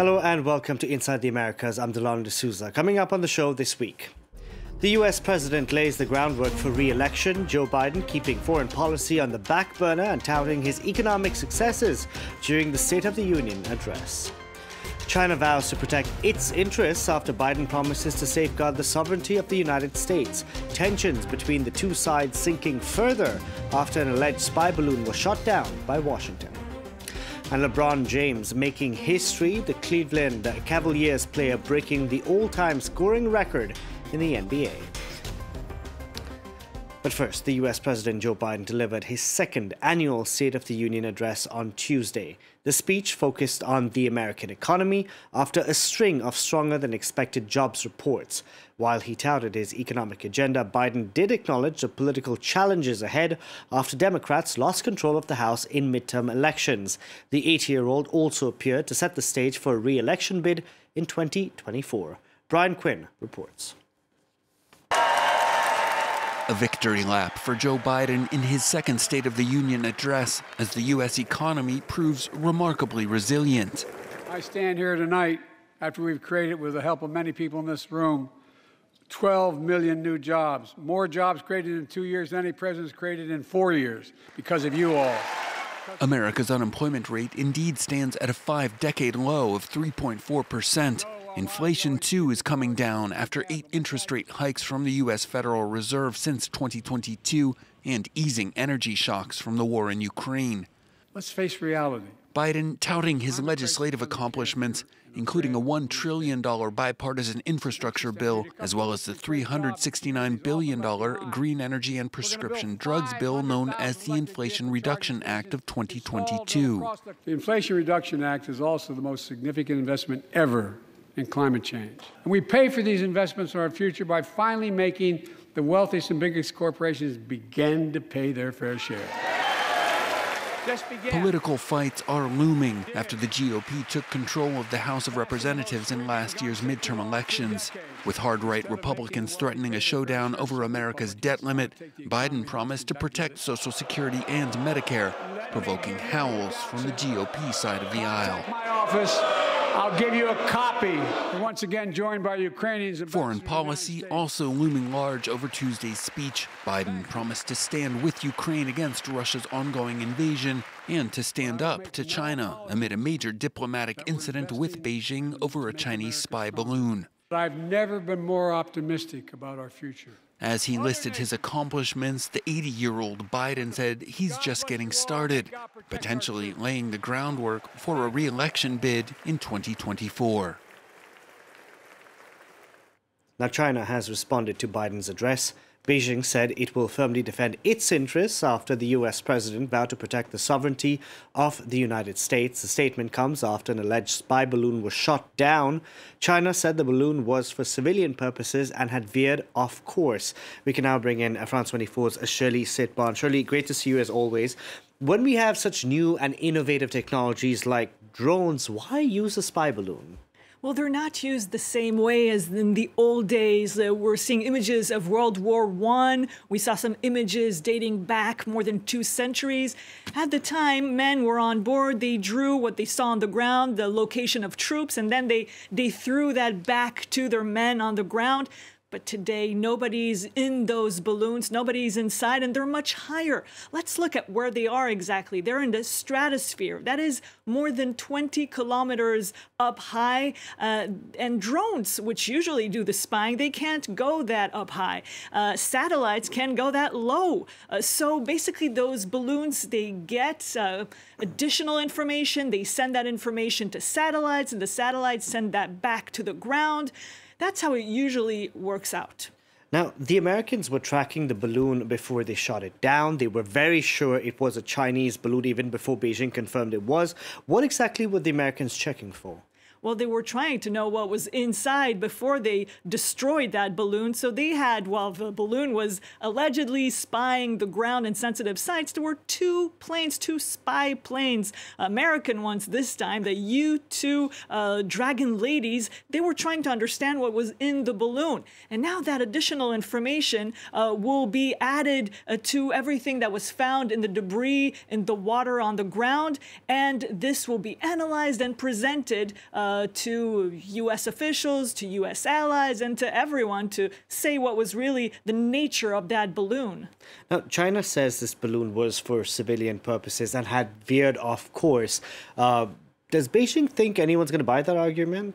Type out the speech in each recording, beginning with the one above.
Hello and welcome to Inside the Americas. I'm Delano D'Souza. Coming up on the show this week. The US president lays the groundwork for re election, Joe Biden keeping foreign policy on the back burner and touting his economic successes during the State of the Union address. China vows to protect its interests after Biden promises to safeguard the sovereignty of the United States. Tensions between the two sides sinking further after an alleged spy balloon was shot down by Washington. And LeBron James making history, the Cleveland Cavaliers player breaking the all time scoring record in the NBA. But first, the US President Joe Biden delivered his second annual State of the Union address on Tuesday. The speech focused on the American economy after a string of stronger than expected jobs reports. While he touted his economic agenda, Biden did acknowledge the political challenges ahead after Democrats lost control of the House in midterm elections. The 80 year old also appeared to set the stage for a re election bid in 2024. Brian Quinn reports. A victory lap for Joe Biden in his second State of the Union address as the U.S. economy proves remarkably resilient. I stand here tonight after we've created, with the help of many people in this room, 12 million new jobs. More jobs created in two years than any president's created in four years because of you all. America's unemployment rate indeed stands at a five decade low of 3.4 percent. Inflation, too, is coming down after eight interest rate hikes from the U.S. Federal Reserve since 2022 and easing energy shocks from the war in Ukraine. Let's face reality. Biden touting his legislative accomplishments, including a $1 trillion bipartisan infrastructure bill, as well as the $369 billion green energy and prescription drugs bill known as the Inflation Reduction Act of 2022. The Inflation Reduction Act is also the most significant investment ever in climate change. And we pay for these investments in our future by finally making the wealthiest and biggest corporations begin to pay their fair share. Political fights are looming after the GOP took control of the House of Representatives in last year's midterm elections. With hard right Republicans threatening a showdown over America's debt limit, Biden promised to protect Social Security and Medicare, provoking howls from the GOP side of the aisle. I'll give you a copy. Once again, joined by Ukrainians. Foreign policy also looming large over Tuesday's speech. Biden promised to stand with Ukraine against Russia's ongoing invasion and to stand up to China amid a major diplomatic incident with Beijing over a Chinese spy balloon. I've never been more optimistic about our future. As he listed his accomplishments, the 80 year old Biden said he's just getting started, potentially laying the groundwork for a re election bid in 2024. Now, China has responded to Biden's address. Beijing said it will firmly defend its interests after the U.S. president vowed to protect the sovereignty of the United States. The statement comes after an alleged spy balloon was shot down. China said the balloon was for civilian purposes and had veered off course. We can now bring in uh, France 24's uh, Shirley Sitbon. Shirley, great to see you as always. When we have such new and innovative technologies like drones, why use a spy balloon? Well, they're not used the same way as in the old days. Uh, we're seeing images of World War One. We saw some images dating back more than two centuries. At the time, men were on board. They drew what they saw on the ground, the location of troops, and then they they threw that back to their men on the ground. But today, nobody's in those balloons, nobody's inside, and they're much higher. Let's look at where they are exactly. They're in the stratosphere. That is more than 20 kilometers up high. Uh, and drones, which usually do the spying, they can't go that up high. Uh, satellites can go that low. Uh, so basically, those balloons, they get uh, additional information. They send that information to satellites, and the satellites send that back to the ground. That's how it usually works out. Now, the Americans were tracking the balloon before they shot it down. They were very sure it was a Chinese balloon even before Beijing confirmed it was. What exactly were the Americans checking for? Well, they were trying to know what was inside before they destroyed that balloon. So they had, while the balloon was allegedly spying the ground and sensitive sites, there were two planes, two spy planes, American ones this time, the U 2 uh, Dragon Ladies. They were trying to understand what was in the balloon. And now that additional information uh, will be added uh, to everything that was found in the debris, in the water on the ground. And this will be analyzed and presented uh, uh, to U.S. officials, to U.S. allies, and to everyone to say what was really the nature of that balloon. Now, China says this balloon was for civilian purposes and had veered off course. Uh, does Beijing think anyone's going to buy that argument?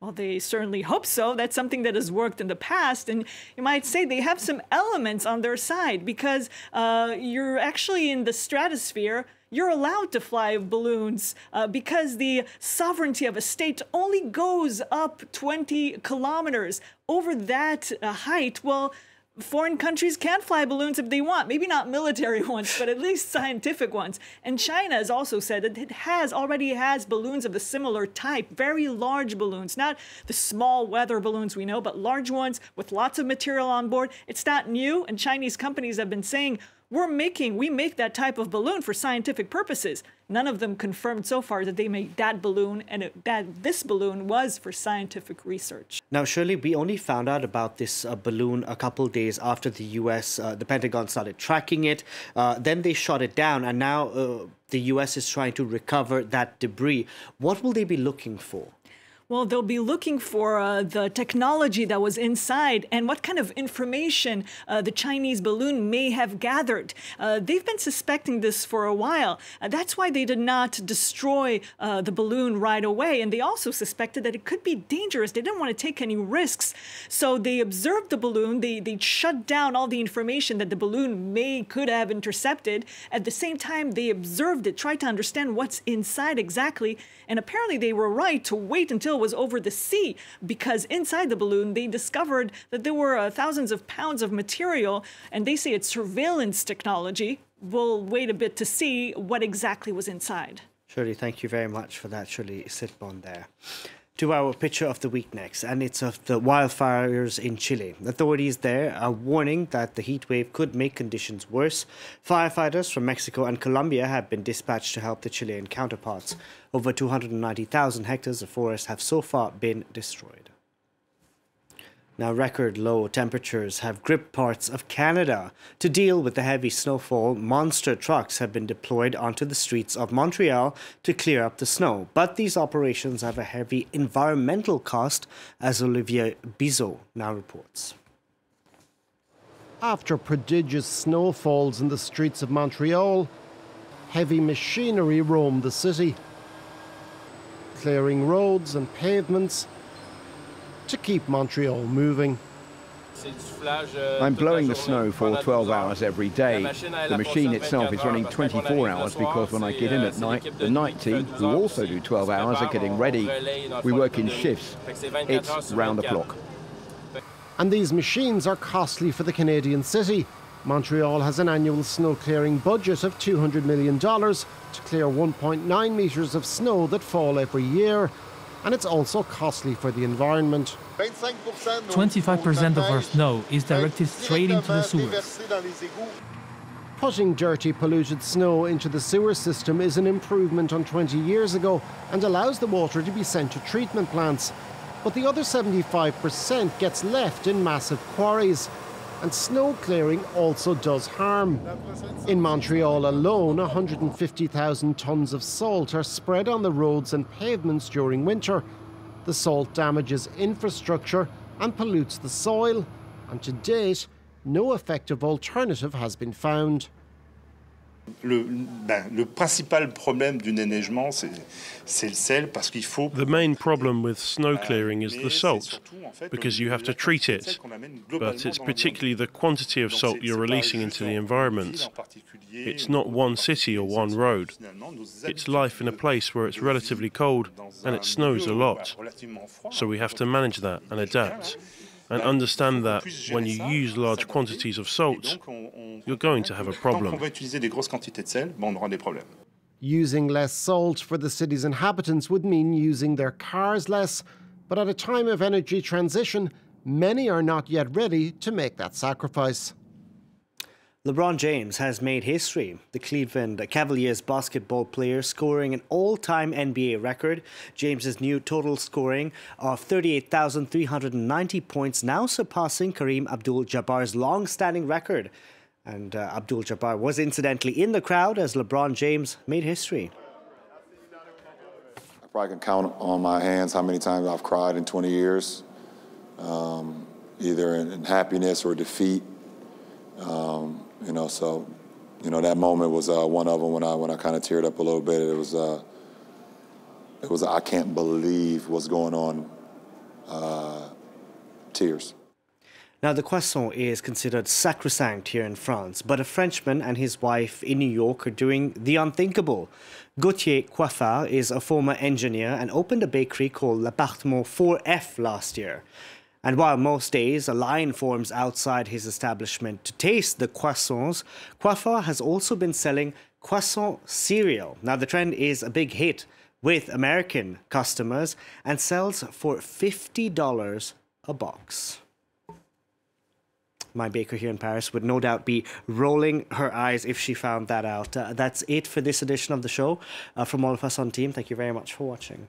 Well, they certainly hope so. That's something that has worked in the past. And you might say they have some elements on their side because uh, you're actually in the stratosphere. You're allowed to fly balloons uh, because the sovereignty of a state only goes up 20 kilometers. Over that uh, height, well, foreign countries can fly balloons if they want. Maybe not military ones, but at least scientific ones. And China has also said that it has already has balloons of a similar type, very large balloons, not the small weather balloons we know, but large ones with lots of material on board. It's not new, and Chinese companies have been saying we're making we make that type of balloon for scientific purposes. None of them confirmed so far that they made that balloon and it, that this balloon was for scientific research. Now shirley we only found out about this uh, balloon a couple days after the us uh, the pentagon started tracking it. Uh, then they shot it down and now uh, the us is trying to recover that debris. What will they be looking for well, they'll be looking for uh, the technology that was inside and what kind of information uh, the Chinese balloon may have gathered. Uh, they've been suspecting this for a while. Uh, that's why they did not destroy uh, the balloon right away. And they also suspected that it could be dangerous. They didn't want to take any risks. So they observed the balloon. They, they shut down all the information that the balloon may could have intercepted. At the same time, they observed it, tried to understand what's inside exactly. And apparently they were right to wait until was over the sea because inside the balloon they discovered that there were uh, thousands of pounds of material, and they say it's surveillance technology. We'll wait a bit to see what exactly was inside. Shirley, thank you very much for that, Shirley Sitbon there to our picture of the week next, and it's of the wildfires in Chile. Authorities there are warning that the heat wave could make conditions worse. Firefighters from Mexico and Colombia have been dispatched to help the Chilean counterparts. Over 290,000 hectares of forest have so far been destroyed. Now, record low temperatures have gripped parts of Canada. To deal with the heavy snowfall, monster trucks have been deployed onto the streets of Montreal to clear up the snow. But these operations have a heavy environmental cost, as Olivier Bizot now reports. After prodigious snowfalls in the streets of Montreal, heavy machinery roamed the city, clearing roads and pavements to keep Montreal moving. I'm blowing the snow for 12 hours every day. The machine itself is running 24 hours because when I get in at night, the night team, who also do 12 hours, are getting ready. We work in shifts. It's round the clock. And these machines are costly for the Canadian city. Montreal has an annual snow clearing budget of $200 million to clear 1.9 metres of snow that fall every year and it's also costly for the environment. 25% of our snow is directed straight into the sewers. Putting dirty, polluted snow into the sewer system is an improvement on 20 years ago and allows the water to be sent to treatment plants. But the other 75% gets left in massive quarries, and snow clearing also does harm. In Montreal alone, 150,000 tonnes of salt are spread on the roads and pavements during winter. The salt damages infrastructure and pollutes the soil, and to date, no effective alternative has been found. Le, ben, le, principal problème du déneigement, c'est le sel parce qu'il faut. The main problem with snow clearing is the salt, because you have to treat it. But it's particularly the quantity of salt you're releasing into the environment. It's not one city or one road. It's life in a place where it's relatively cold and it snows a lot. So we have to manage that and adapt and understand that when you use large quantities of salt, you're going to have a problem. Using less salt for the city's inhabitants would mean using their cars less, but at a time of energy transition, many are not yet ready to make that sacrifice. LeBron James has made history. The Cleveland Cavaliers basketball player scoring an all time NBA record. James's new total scoring of 38,390 points, now surpassing Kareem Abdul Jabbar's long standing record. And uh, Abdul Jabbar was incidentally in the crowd as LeBron James made history. I probably can count on my hands how many times I've cried in 20 years, um, either in, in, happiness or defeat. Um, you know, so you know that moment was uh, one of them when I when I kind of teared up a little bit. It was uh, it was I can't believe what's going on. Uh, tears. Now, the croissant is considered sacrosanct here in France, but a Frenchman and his wife in New York are doing the unthinkable. Gauthier Coiffard is a former engineer and opened a bakery called L'Appartement 4F last year. And while most days a line forms outside his establishment to taste the croissants, Coiffard has also been selling croissant cereal. Now, the trend is a big hit with American customers and sells for $50 a box my baker here in Paris would no doubt be rolling her eyes if she found that out. Uh, that's it for this edition of the show. Uh, from all of us on team, thank you very much for watching.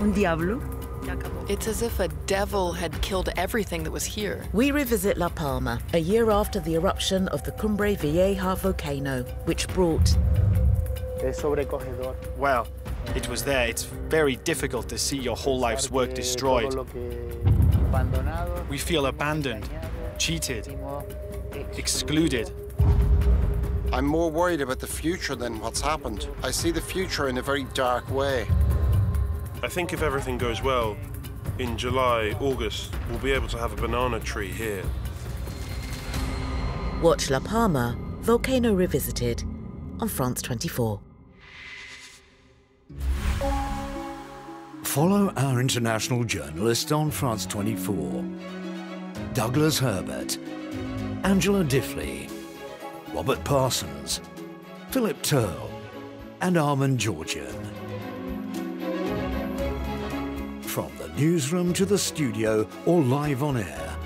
Un diablo? It's as if a devil had killed everything that was here. We revisit La Palma, a year after the eruption of the Cumbre Vieja volcano, which brought. Well, it was there. It's very difficult to see your whole life's work destroyed. We feel abandoned, cheated, excluded. I'm more worried about the future than what's happened. I see the future in a very dark way. I think if everything goes well, in July, August, we'll be able to have a banana tree here. Watch La Palma, Volcano Revisited, on France 24. Follow our international journalists on France 24. Douglas Herbert, Angela Diffley, Robert Parsons, Philip Turle, and Armen Georgian. Newsroom to the studio or live on air,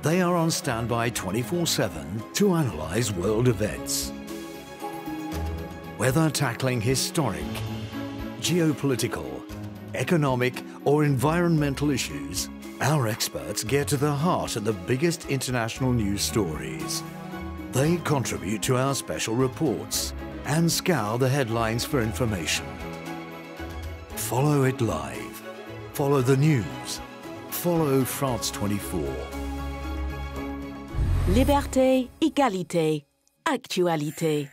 they are on standby 24-7 to analyse world events. Whether tackling historic, geopolitical, economic, or environmental issues, our experts get to the heart of the biggest international news stories. They contribute to our special reports and scour the headlines for information. Follow it live. Follow the news. Follow France 24. Liberté, égalité, actualité.